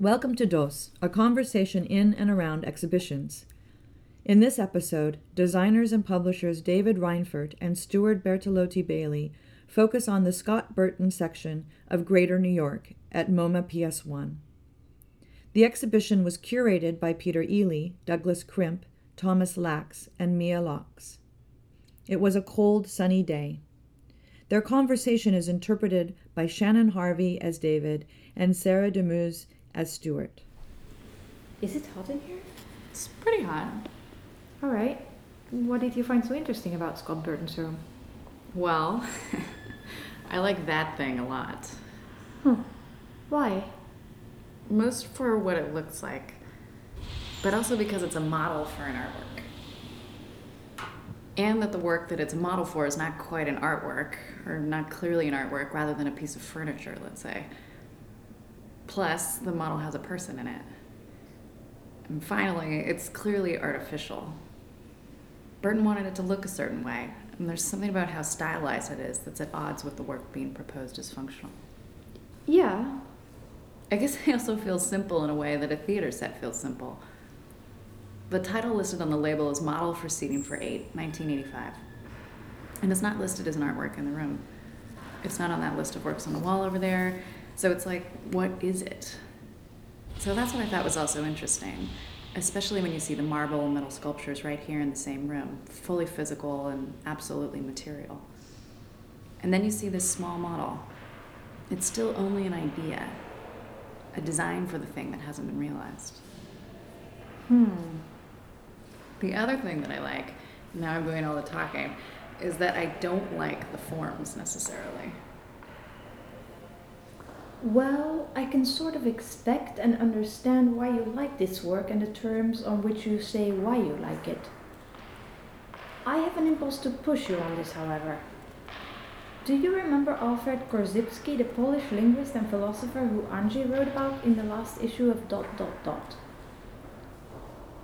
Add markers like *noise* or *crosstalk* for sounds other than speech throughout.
Welcome to DOS, a conversation in and around exhibitions. In this episode, designers and publishers David Reinfurt and Stuart Bertolotti Bailey focus on the Scott Burton section of Greater New York at MoMA PS1. The exhibition was curated by Peter Eleey, Douglas Crimp, Thomas Lax, and Mia Locks. It was a cold, sunny day. Their conversation is interpreted by Shannon Harvey as David and Sarah Demeuse as Stuart. Is it hot in here? It's pretty hot. All right. What did you find so interesting about Scott Burton's room? Well, *laughs* I like that thing a lot. Hmm. Why? Most for what it looks like, but also because it's a model for an artwork. And that the work that it's a model for is not quite an artwork, or not clearly an artwork, rather than a piece of furniture, let's say. Plus, the model has a person in it. And finally, it's clearly artificial. Burton wanted it to look a certain way, and there's something about how stylized it is that's at odds with the work being proposed as functional. Yeah. I guess *laughs* I also feel simple in a way that a theater set feels simple. The title listed on the label is Model for Seating for Eight, 1985. And it's not listed as an artwork in the room. It's not on that list of works on the wall over there. So it's like, what is it? So that's what I thought was also interesting, especially when you see the marble and metal sculptures right here in the same room, fully physical and absolutely material. And then you see this small model. It's still only an idea, a design for the thing that hasn't been realized. Hmm. The other thing that I like, now I'm doing all the talking, is that I don't like the forms necessarily. Well, I can sort of expect and understand why you like this work and the terms on which you say why you like it. I have an impulse to push you on this, however. Do you remember Alfred Korzybski, the Polish linguist and philosopher who Angie wrote about in the last issue of Dot Dot Dot?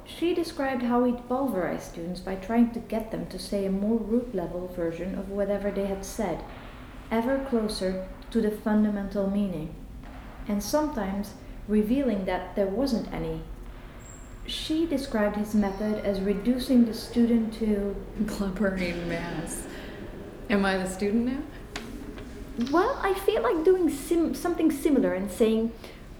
She described how he'd pulverized students by trying to get them to say a more root level version of whatever they had said, ever closer to the fundamental meaning, and sometimes revealing that there wasn't any. She described his method as reducing the student to. Clubbering mass. Am I the student now? Well, I feel like doing sim- something similar and saying,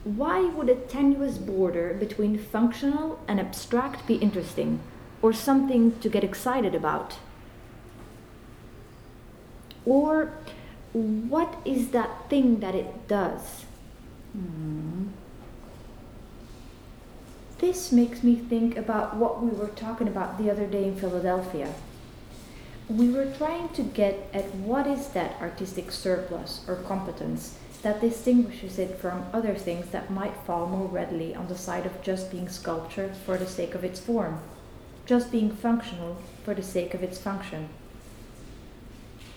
why would a tenuous border between functional and abstract be interesting, or something to get excited about? Or what is that thing that it does? Mm. This makes me think about what we were talking about the other day in Philadelphia. We were trying to get at what is that artistic surplus or competence that distinguishes it from other things that might fall more readily on the side of just being sculpture for the sake of its form, just being functional for the sake of its function.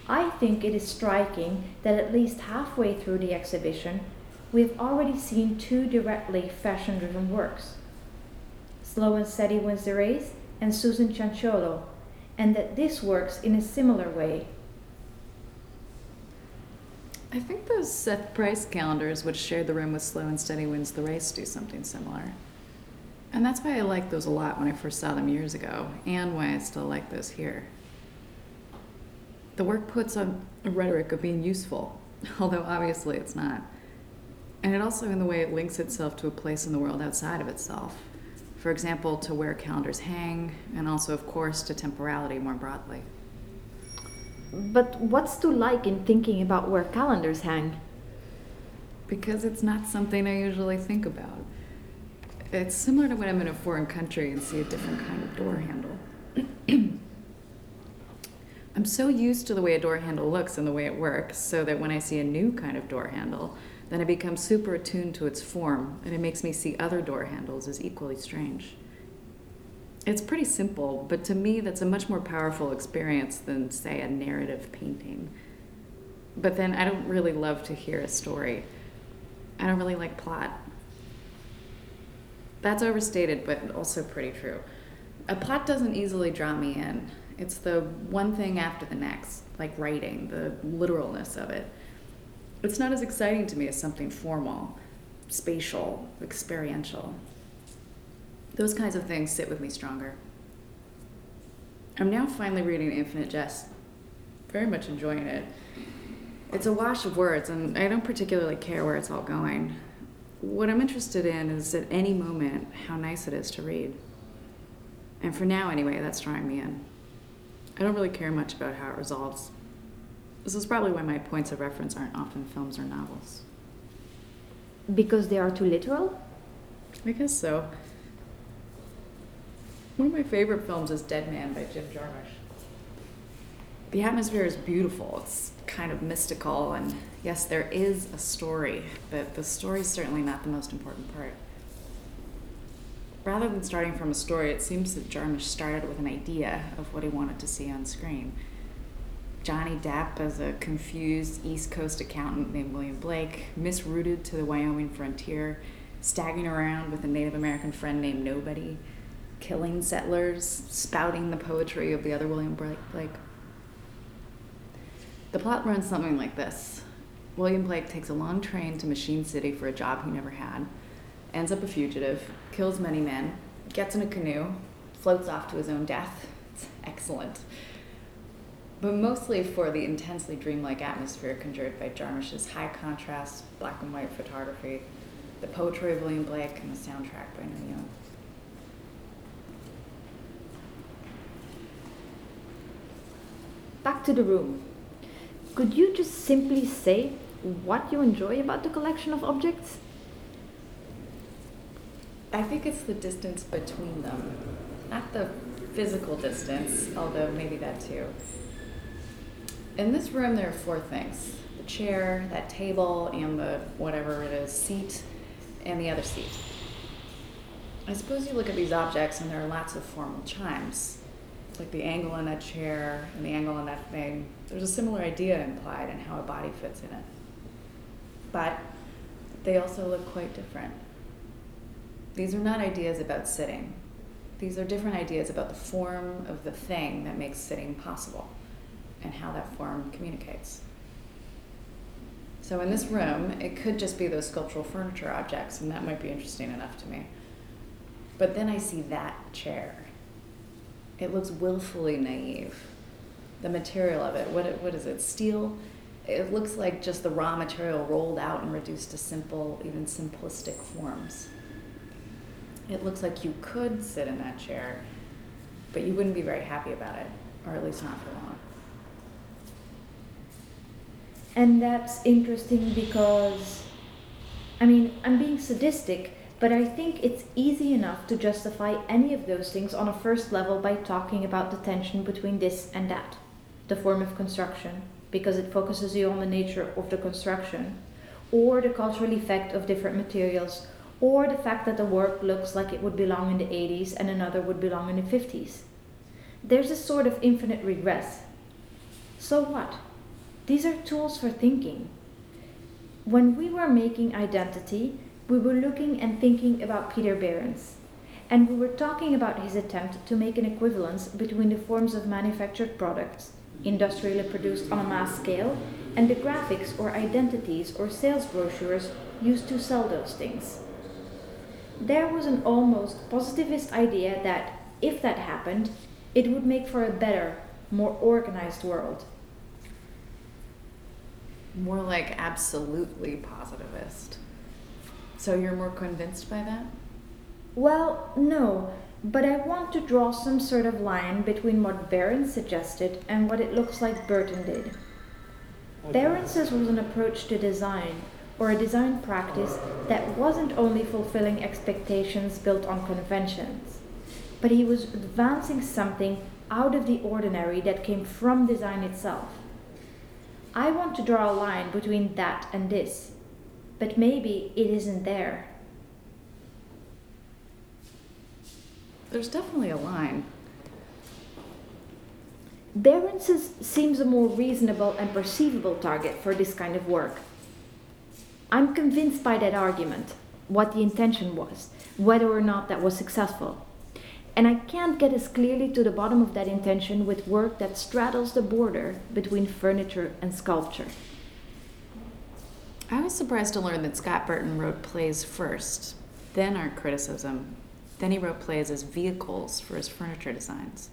I think it is striking that at least halfway through the exhibition, we have already seen two directly fashion driven works Slow and Steady Wins the Race and Susan Cianciolo, and that this works in a similar way. I think those Seth Price calendars, which shared the room with Slow and Steady Wins the Race, do something similar. And that's why I liked those a lot when I first saw them years ago, and why I still like those here. The work puts on a rhetoric of being useful, *laughs* although obviously it's not. And it also in the way it links itself to a place in the world outside of itself. For example, to where calendars hang, and also, of course, to temporality more broadly. But what's to like in thinking about where calendars hang? Because it's not something I usually think about. It's similar to when I'm in a foreign country and see a different kind of door handle. *clears throat* I'm so used to the way a door handle looks and the way it works, so that when I see a new kind of door handle, then I become super attuned to its form, and it makes me see other door handles as equally strange. It's pretty simple, but to me, that's a much more powerful experience than, say, a narrative painting. But then I don't really love to hear a story. I don't really like plot. That's overstated, but also pretty true. A plot doesn't easily draw me in. It's the one thing after the next, like writing, the literalness of it. It's not as exciting to me as something formal. spatial, experiential. Those kinds of things sit with me stronger. I'm now finally reading Infinite Jest, very much enjoying it. It's a wash of words, and I don't particularly care where it's all going. What I'm interested in is at any moment how nice it is to read. And for now, anyway, that's drawing me in. I don't really care much about how it resolves. This is probably why my points of reference aren't often films or novels. Because they are too literal? I guess so. One of my favorite films is Dead Man by Jim Jarmusch. The atmosphere is beautiful. It's kind of mystical, and yes, there is a story, but the story is certainly not the most important part. Rather than starting from a story, it seems that Jarmusch started with an idea of what he wanted to see on screen. Johnny Depp as a confused East Coast accountant named William Blake, misrouted to the Wyoming frontier, staggering around with a Native American friend named Nobody, killing settlers, spouting the poetry of the other William Blake. The plot runs something like this William Blake takes a long train to Machine City for a job he never had, ends up a fugitive, kills many men, gets in a canoe, floats off to his own death. It's excellent but mostly for the intensely dreamlike atmosphere conjured by Jarmusch's high contrast black and white photography, the poetry of William Blake, and the soundtrack by Neil Young. Back to the room. Could you just simply say what you enjoy about the collection of objects? I think it's the distance between them, not the physical distance, although maybe that too in this room, there are four things the chair, that table, and the whatever it is, seat, and the other seat. I suppose you look at these objects and there are lots of formal chimes, like the angle on that chair and the angle on that thing. There's a similar idea implied in how a body fits in it. But they also look quite different. These are not ideas about sitting. These are different ideas about the form of the thing that makes sitting possible and how that form communicates. So in this room, it could just be those sculptural furniture objects, and that might be interesting enough to me. But then I see that chair. It looks willfully naive. The material of it, what, what is it, steel? It looks like just the raw material rolled out and reduced to simple, even simplistic forms. It looks like you could sit in that chair, but you wouldn't be very happy about it, or at least not for long. And that's interesting because, I mean, I'm being sadistic, but I think it's easy enough to justify any of those things on a first level by talking about the tension between this and that, the form of construction, because it focuses you on the nature of the construction, or the cultural effect of different materials, or the fact that the work looks like it would belong in the 80s and another would belong in the 50s. There's a sort of infinite regress. So what? These are tools for thinking. When we were making identity, we were looking and thinking about Peter Behrens, and we were talking about his attempt to make an equivalence between the forms of manufactured products, industrially produced on a mass scale, and the graphics or identities or sales brochures used to sell those things. There was an almost positivist idea that, if that happened, it would make for a better, more organized world more like absolutely positivist. So you're more convinced by that? Well, no, but I want to draw some sort of line between what Behrens suggested and what it looks like Burton did. Behrens's was an approach to design, or a design practice that wasn't only fulfilling expectations built on conventions, but he was advancing something out of the ordinary that came from design itself. I want to draw a line between that and this, but maybe it isn't there. There's definitely a line. Behrens's seems a more reasonable and perceivable target for this kind of work. I'm convinced by that argument, what the intention was, whether or not that was successful. And I can't get as clearly to the bottom of that intention with work that straddles the border between furniture and sculpture. I was surprised to learn that Scott Burton wrote plays first, then art criticism, then he wrote plays as vehicles for his furniture designs.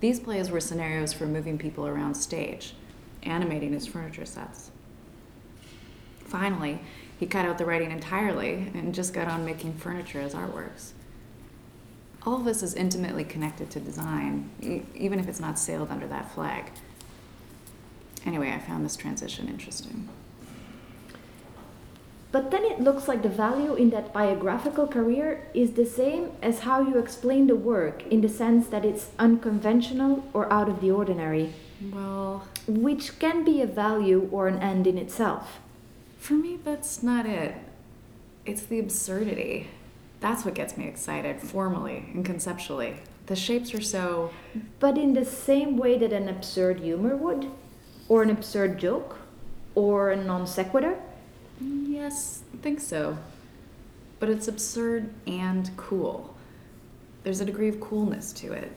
These plays were scenarios for moving people around stage, animating his furniture sets. Finally, he cut out the writing entirely and just got on making furniture as artworks. All of this is intimately connected to design, e- even if it's not sailed under that flag. Anyway, I found this transition interesting. But then it looks like the value in that biographical career is the same as how you explain the work in the sense that it's unconventional or out of the ordinary, Well, which can be a value or an end in itself. For me, that's not it. It's the absurdity. That's what gets me excited, formally and conceptually. The shapes are so. But in the same way that an absurd humor would, or an absurd joke, or a non sequitur. Yes, I think so. But it's absurd and cool. There's a degree of coolness to it.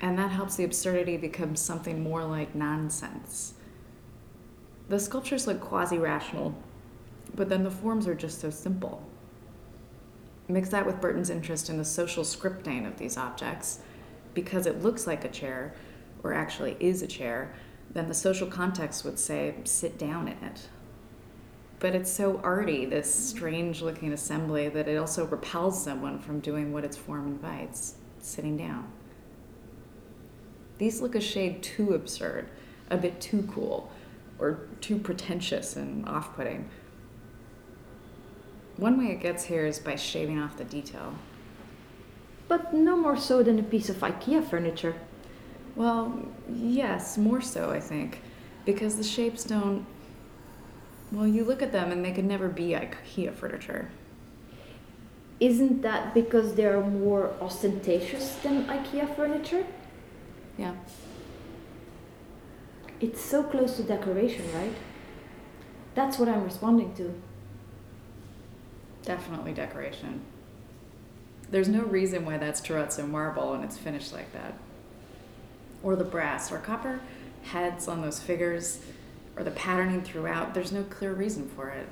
And that helps the absurdity become something more like nonsense. The sculptures look quasi rational, but then the forms are just so simple. Mix that with Burton's interest in the social scripting of these objects, because it looks like a chair, or actually is a chair, then the social context would say, sit down in it but it's so arty, this strange looking assembly, that it also repels someone from doing what its form invites sitting down. These look a shade too absurd, a bit too cool, or too pretentious and off putting. One way it gets here is by shaving off the detail. But no more so than a piece of IKEA furniture. Well, yes, more so, I think, because the shapes don't. Well, you look at them and they could never be IKEA furniture. Isn't that because they're more ostentatious than IKEA furniture? Yeah. It's so close to decoration, right? That's what I'm responding to. Definitely decoration. There's no reason why that's terrazzo marble and it's finished like that. Or the brass or copper heads on those figures or the patterning throughout. There's no clear reason for it.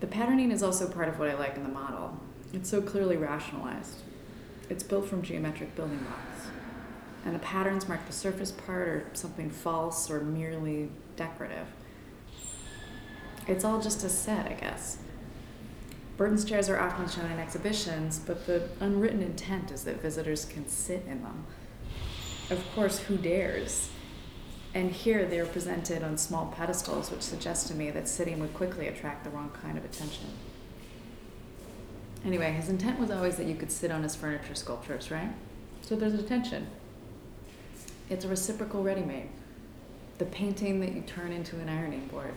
The patterning is also part of what I like in the model. It's so clearly rationalized. It's built from geometric building blocks. And the patterns mark the surface part or something false or merely decorative. It's all just a set, I guess. Burton's chairs are often shown in exhibitions, but the unwritten intent is that visitors can sit in them. Of course, who dares? And here they are presented on small pedestals, which suggests to me that sitting would quickly attract the wrong kind of attention. Anyway, his intent was always that you could sit on his furniture sculptures, right? So there's a tension. It's a reciprocal ready made. The painting that you turn into an ironing board.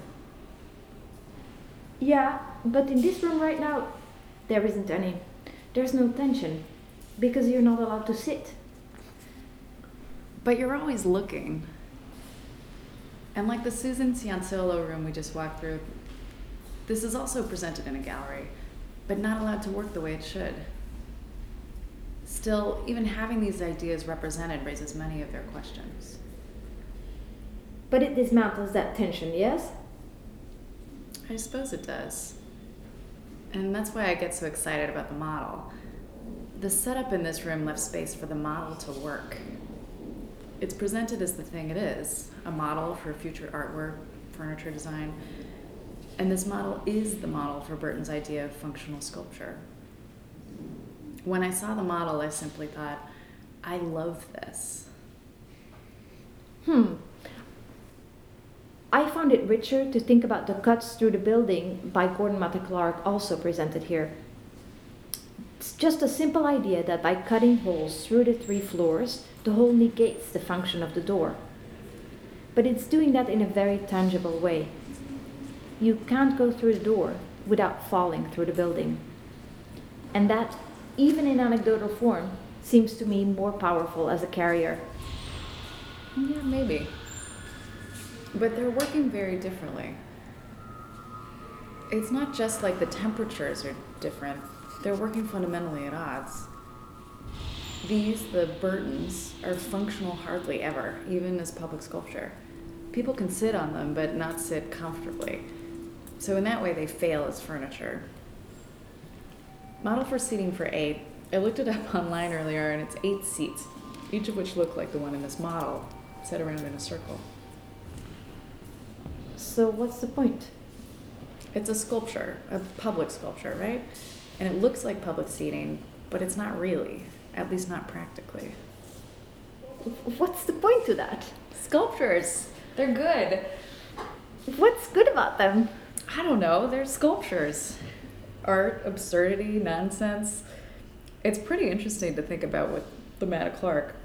Yeah, but in this room right now, there isn't any. There's no tension because you're not allowed to sit. But you're always looking. And like the Susan Cianciolo room we just walked through, this is also presented in a gallery, but not allowed to work the way it should. Still, even having these ideas represented raises many of their questions. But it dismantles that tension, yes? I suppose it does. And that's why I get so excited about the model. The setup in this room left space for the model to work. It's presented as the thing it is a model for future artwork, furniture design. And this model is the model for Burton's idea of functional sculpture. When I saw the model, I simply thought, I love this. Hmm. I found it richer to think about the cuts through the building by Gordon Matta Clark, also presented here. It's just a simple idea that by cutting holes through the three floors, the hole negates the function of the door. But it's doing that in a very tangible way. You can't go through the door without falling through the building. And that, even in anecdotal form, seems to me more powerful as a carrier. Yeah, maybe. But they're working very differently. It's not just like the temperatures are different, they're working fundamentally at odds. These, the Burtons, are functional hardly ever, even as public sculpture. People can sit on them, but not sit comfortably. So, in that way, they fail as furniture. Model for seating for eight. I looked it up *laughs* online earlier, and it's eight seats, each of which look like the one in this model, set around in a circle. So, what's the point? It's a sculpture, a public sculpture, right? And it looks like public seating, but it's not really, at least not practically. What's the point to that? Sculptures, they're good. What's good about them? I don't know, they're sculptures. Art, absurdity, nonsense. It's pretty interesting to think about with the Matta Clark.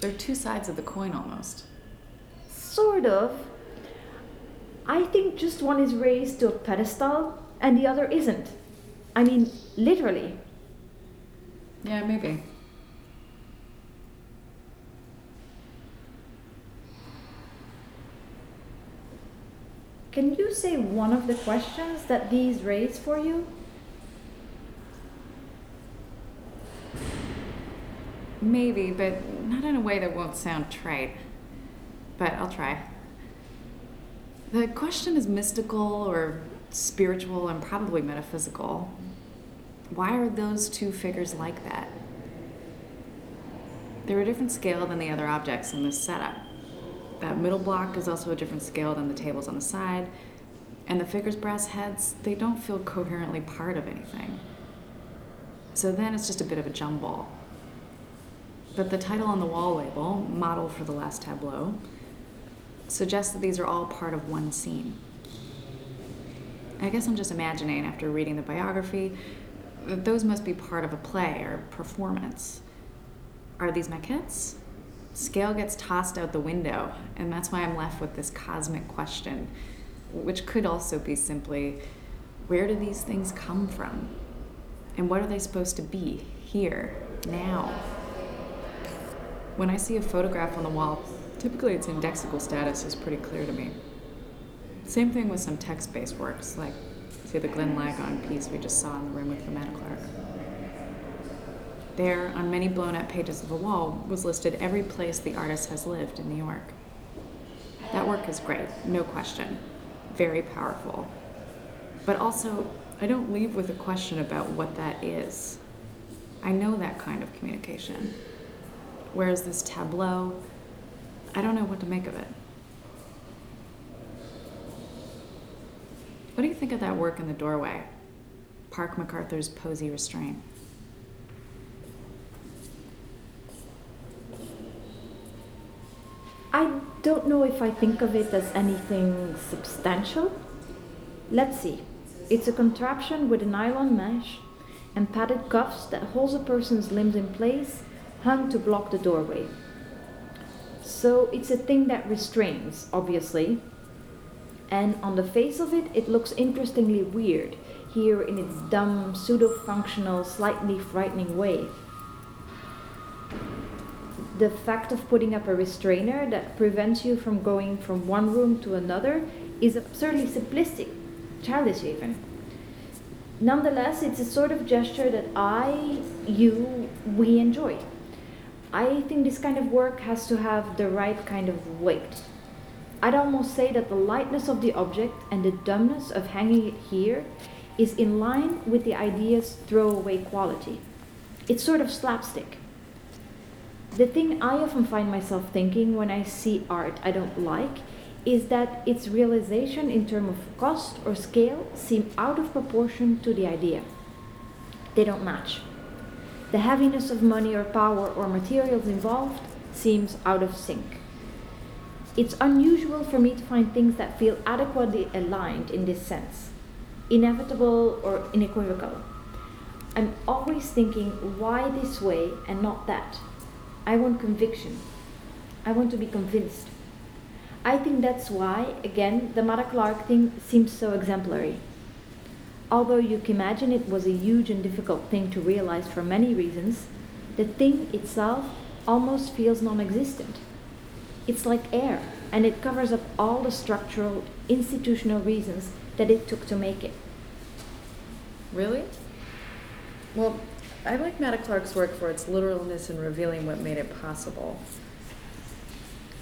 They're two sides of the coin almost. Sort of. I think just one is raised to a pedestal and the other isn't. I mean, literally. Yeah, maybe. Can you say one of the questions that these raise for you? Maybe, but not in a way that won't sound trite. But I'll try. The question is mystical or spiritual and probably metaphysical. Why are those two figures like that? They're a different scale than the other objects in this setup. That middle block is also a different scale than the tables on the side, and the figures' brass heads, they don't feel coherently part of anything. So then it's just a bit of a jumble. But the title on the wall label, Model for the Last Tableau, suggests that these are all part of one scene. I guess I'm just imagining, after reading the biography, that those must be part of a play or performance. Are these maquettes? Scale gets tossed out the window, and that's why I'm left with this cosmic question, which could also be simply where do these things come from? And what are they supposed to be here, now? When I see a photograph on the wall, typically its indexical status is pretty clear to me. Same thing with some text based works, like, say, the Glenn Ligon piece we just saw in the room with the Matta Clark. There, on many blown up pages of the wall, was listed every place the artist has lived in New York. That work is great, no question. Very powerful. But also, I don't leave with a question about what that is. I know that kind of communication. Whereas this tableau, I don't know what to make of it. What do you think of that work in the doorway? Park McArthur's Posey Restraint. I don't know if I think of it as anything substantial. Let's see. It's a contraption with a nylon mesh and padded cuffs that holds a person's limbs in place, hung to block the doorway. So it's a thing that restrains, obviously. And on the face of it, it looks interestingly weird, here in its dumb, pseudo functional, slightly frightening way the fact of putting up a restrainer that prevents you from going from one room to another is absurdly simplistic, childish even. Nonetheless, it's a sort of gesture that I, you, we enjoy. I think this kind of work has to have the right kind of weight. I'd almost say that the lightness of the object and the dumbness of hanging it here is in line with the idea's throwaway quality. It's sort of slapstick. The thing I often find myself thinking when I see art I don't like is that its realization in terms of cost or scale seem out of proportion to the idea. They don't match. The heaviness of money or power or materials involved seems out of sync. It's unusual for me to find things that feel adequately aligned in this sense, inevitable or unequivocal. I'm always thinking, why this way and not that? I want conviction. I want to be convinced. I think that's why, again, the Matta Clark thing seems so exemplary. Although you can imagine it was a huge and difficult thing to realize for many reasons, the thing itself almost feels non existent. It's like air, and it covers up all the structural, institutional reasons that it took to make it. Really? Well, I like Matta Clark's work for its literalness in revealing what made it possible.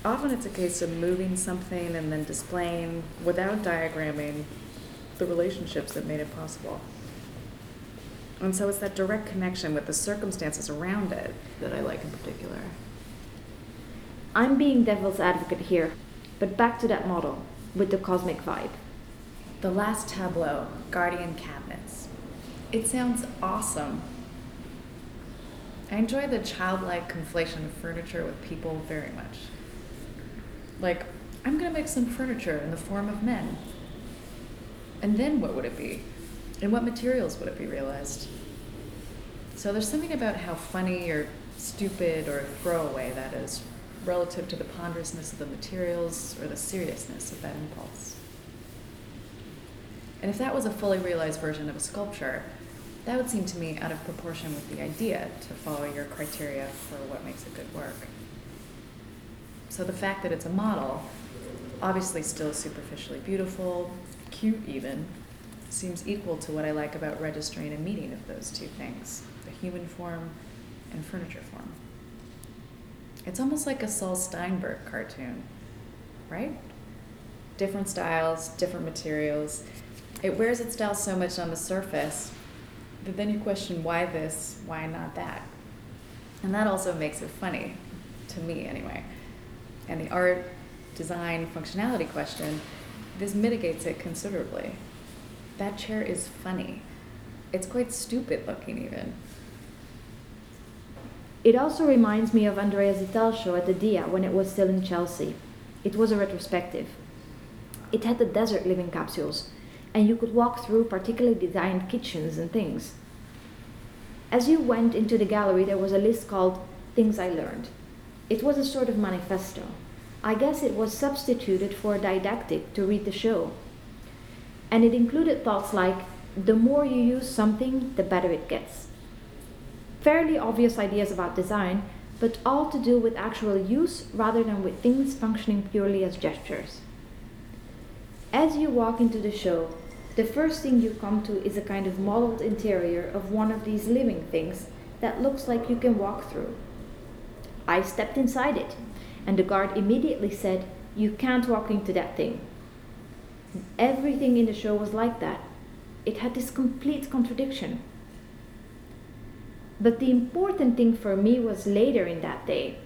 often it's a case of moving something and then displaying without diagramming the relationships that made it possible. And so it's that direct connection with the circumstances around it that I like in particular. I'm being devil's advocate here, but back to that model with the cosmic vibe. The last tableau, Guardian Cabinets. It sounds awesome. I enjoy the childlike conflation of furniture with people very much. Like, I'm gonna make some furniture in the form of men. And then what would it be? And what materials would it be realized? So there's something about how funny or stupid or throwaway that is relative to the ponderousness of the materials or the seriousness of that impulse. And if that was a fully realized version of a sculpture, that would seem to me out of proportion with the idea to follow your criteria for what makes a good work. So the fact that it's a model, obviously still superficially beautiful, cute even, seems equal to what I like about registering a meeting of those two things the human form and furniture form. It's almost like a Saul Steinberg cartoon, right? Different styles, different materials. It wears its style so much on the surface that then you question why this, why not that? And that also makes it funny, to me anyway. And the art, design, functionality question, this mitigates it considerably. That chair is funny. It's quite stupid looking, even. It also reminds me of Andrea Zittel's show at the Dia when it was still in Chelsea. It was a retrospective. It had the desert living capsules, and you could walk through particularly designed kitchens and things. As you went into the gallery, there was a list called Things I Learned. It was a sort of manifesto. I guess it was substituted for a didactic to read the show. And it included thoughts like the more you use something, the better it gets. Fairly obvious ideas about design, but all to do with actual use rather than with things functioning purely as gestures. As you walk into the show, the first thing you come to is a kind of modeled interior of one of these living things that looks like you can walk through. I stepped inside it, and the guard immediately said, You can't walk into that thing. Everything in the show was like that. It had this complete contradiction. But the important thing for me was later in that day,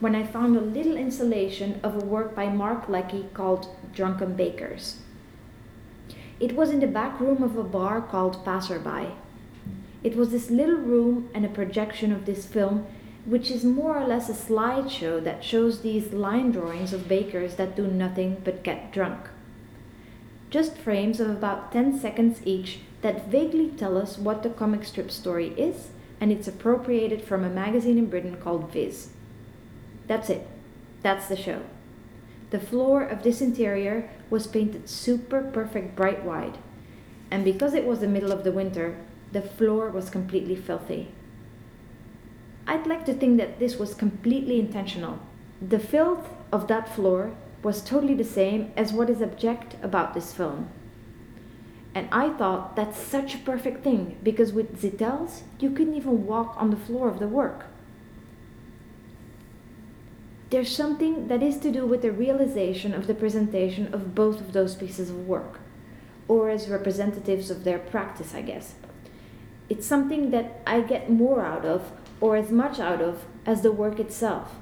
when I found a little installation of a work by Mark Leckey called Drunken Bakers. It was in the back room of a bar called Passerby. It was this little room and a projection of this film which is more or less a slideshow that shows these line drawings of bakers that do nothing but get drunk. Just frames of about 10 seconds each that vaguely tell us what the comic strip story is, and it's appropriated from a magazine in Britain called Viz. That's it. That's the show. The floor of this interior was painted super perfect bright white, and because it was the middle of the winter, the floor was completely filthy. I'd like to think that this was completely intentional. The filth of that floor was totally the same as what is abject about this film. And I thought that's such a perfect thing because with Zittel's, you couldn't even walk on the floor of the work. There's something that is to do with the realization of the presentation of both of those pieces of work, or as representatives of their practice, I guess. It's something that I get more out of or as much out of as the work itself.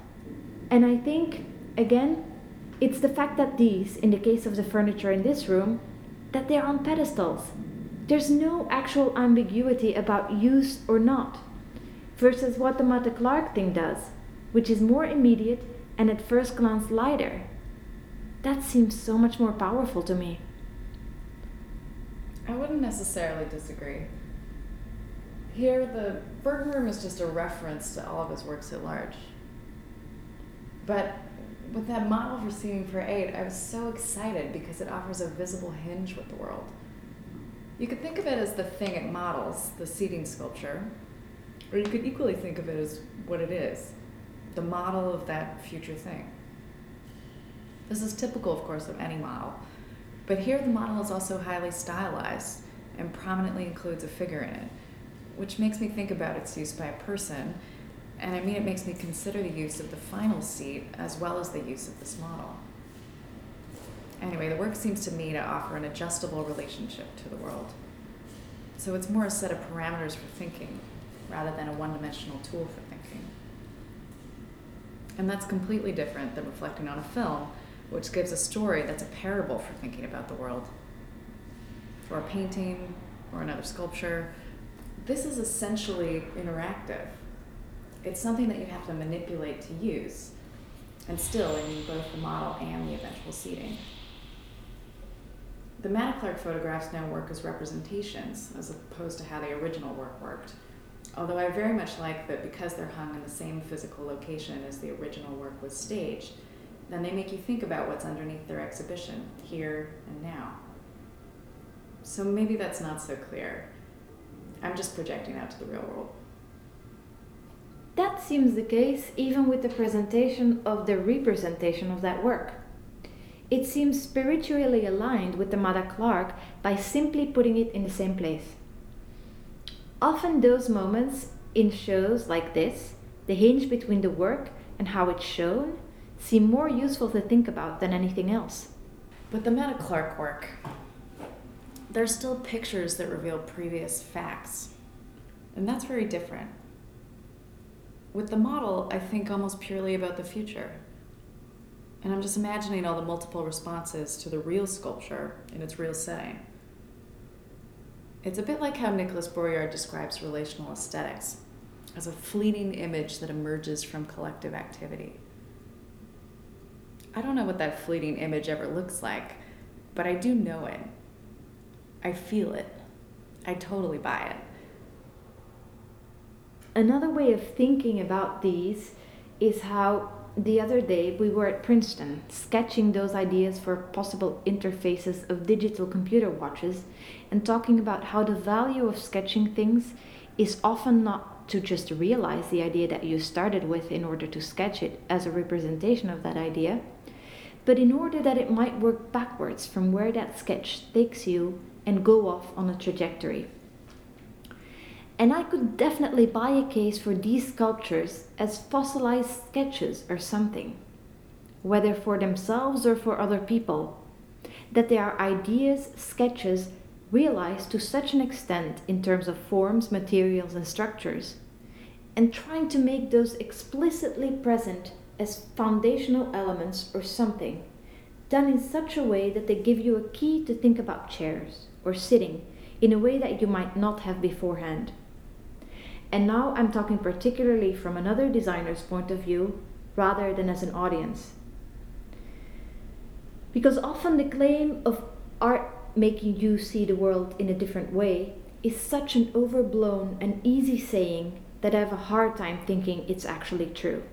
And I think, again, it's the fact that these, in the case of the furniture in this room, that they're on pedestals. There's no actual ambiguity about use or not, versus what the Matta Clark thing does, which is more immediate and at first glance lighter. That seems so much more powerful to me. I wouldn't necessarily disagree. Here, the Burton Room is just a reference to all of his works at large. But with that model for Seating for Eight, I was so excited because it offers a visible hinge with the world. You could think of it as the thing it models, the seating sculpture, or you could equally think of it as what it is, the model of that future thing. This is typical, of course, of any model, but here the model is also highly stylized and prominently includes a figure in it which makes me think about its use by a person And I mean, it makes me consider the use of the final seat as well as the use of this model. Anyway, the work seems to me to offer an adjustable relationship to the world. So it's more a set of parameters for thinking rather than a one dimensional tool for thinking. And that's completely different than reflecting on a film, which gives a story that's a parable for thinking about the world. Or a painting, or another sculpture. This is essentially interactive. It's something that you have to manipulate to use, and still in both the model and the eventual seating. The Matta-Clark photographs now work as representations as opposed to how the original work worked. Although I very much like that because they're hung in the same physical location as the original work was staged, then they make you think about what's underneath their exhibition, here and now. So maybe that's not so clear. I'm just projecting that to the real world. That seems the case even with the presentation of the representation of that work. It seems spiritually aligned with the Matta-Clark by simply putting it in the same place. Often, those moments in shows like this, the hinge between the work and how it's shown, seem more useful to think about than anything else. But the Matta-Clark work, there's still pictures that reveal previous facts, and that's very different. With the model, I think almost purely about the future. And I'm just imagining all the multiple responses to the real sculpture in its real setting. It's a bit like how Nicholas Bourriaud describes relational aesthetics as a fleeting image that emerges from collective activity. I don't know what that fleeting image ever looks like, but I do know it. I feel it. I totally buy it. Another way of thinking about these is how the other day we were at Princeton sketching those ideas for possible interfaces of digital computer watches and talking about how the value of sketching things is often not to just realize the idea that you started with in order to sketch it as a representation of that idea, but in order that it might work backwards from where that sketch takes you and go off on a trajectory. And I could definitely buy a case for these sculptures as fossilized sketches or something, whether for themselves or for other people, that they are ideas, sketches realized to such an extent in terms of forms, materials, and structures, and trying to make those explicitly present as foundational elements or something, done in such a way that they give you a key to think about chairs or sitting in a way that you might not have beforehand. And now I'm talking particularly from another designer's point of view rather than as an audience. Because often the claim of art making you see the world in a different way is such an overblown and easy saying that I have a hard time thinking it's actually true.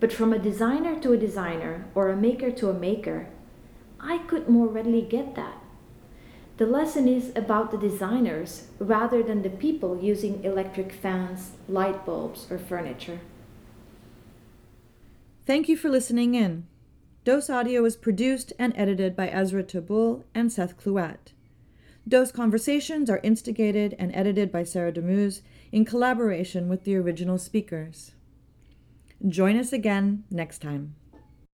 But from a designer to a designer or a maker to a maker, I could more readily get that. The lesson is about the designers rather than the people using electric fans, light bulbs, or furniture. Thank you for listening in. Dose Audio is produced and edited by Ezra Tabul and Seth Cluett. Dose Conversations are instigated and edited by Sarah Demeuse in collaboration with the original speakers. Join us again next time.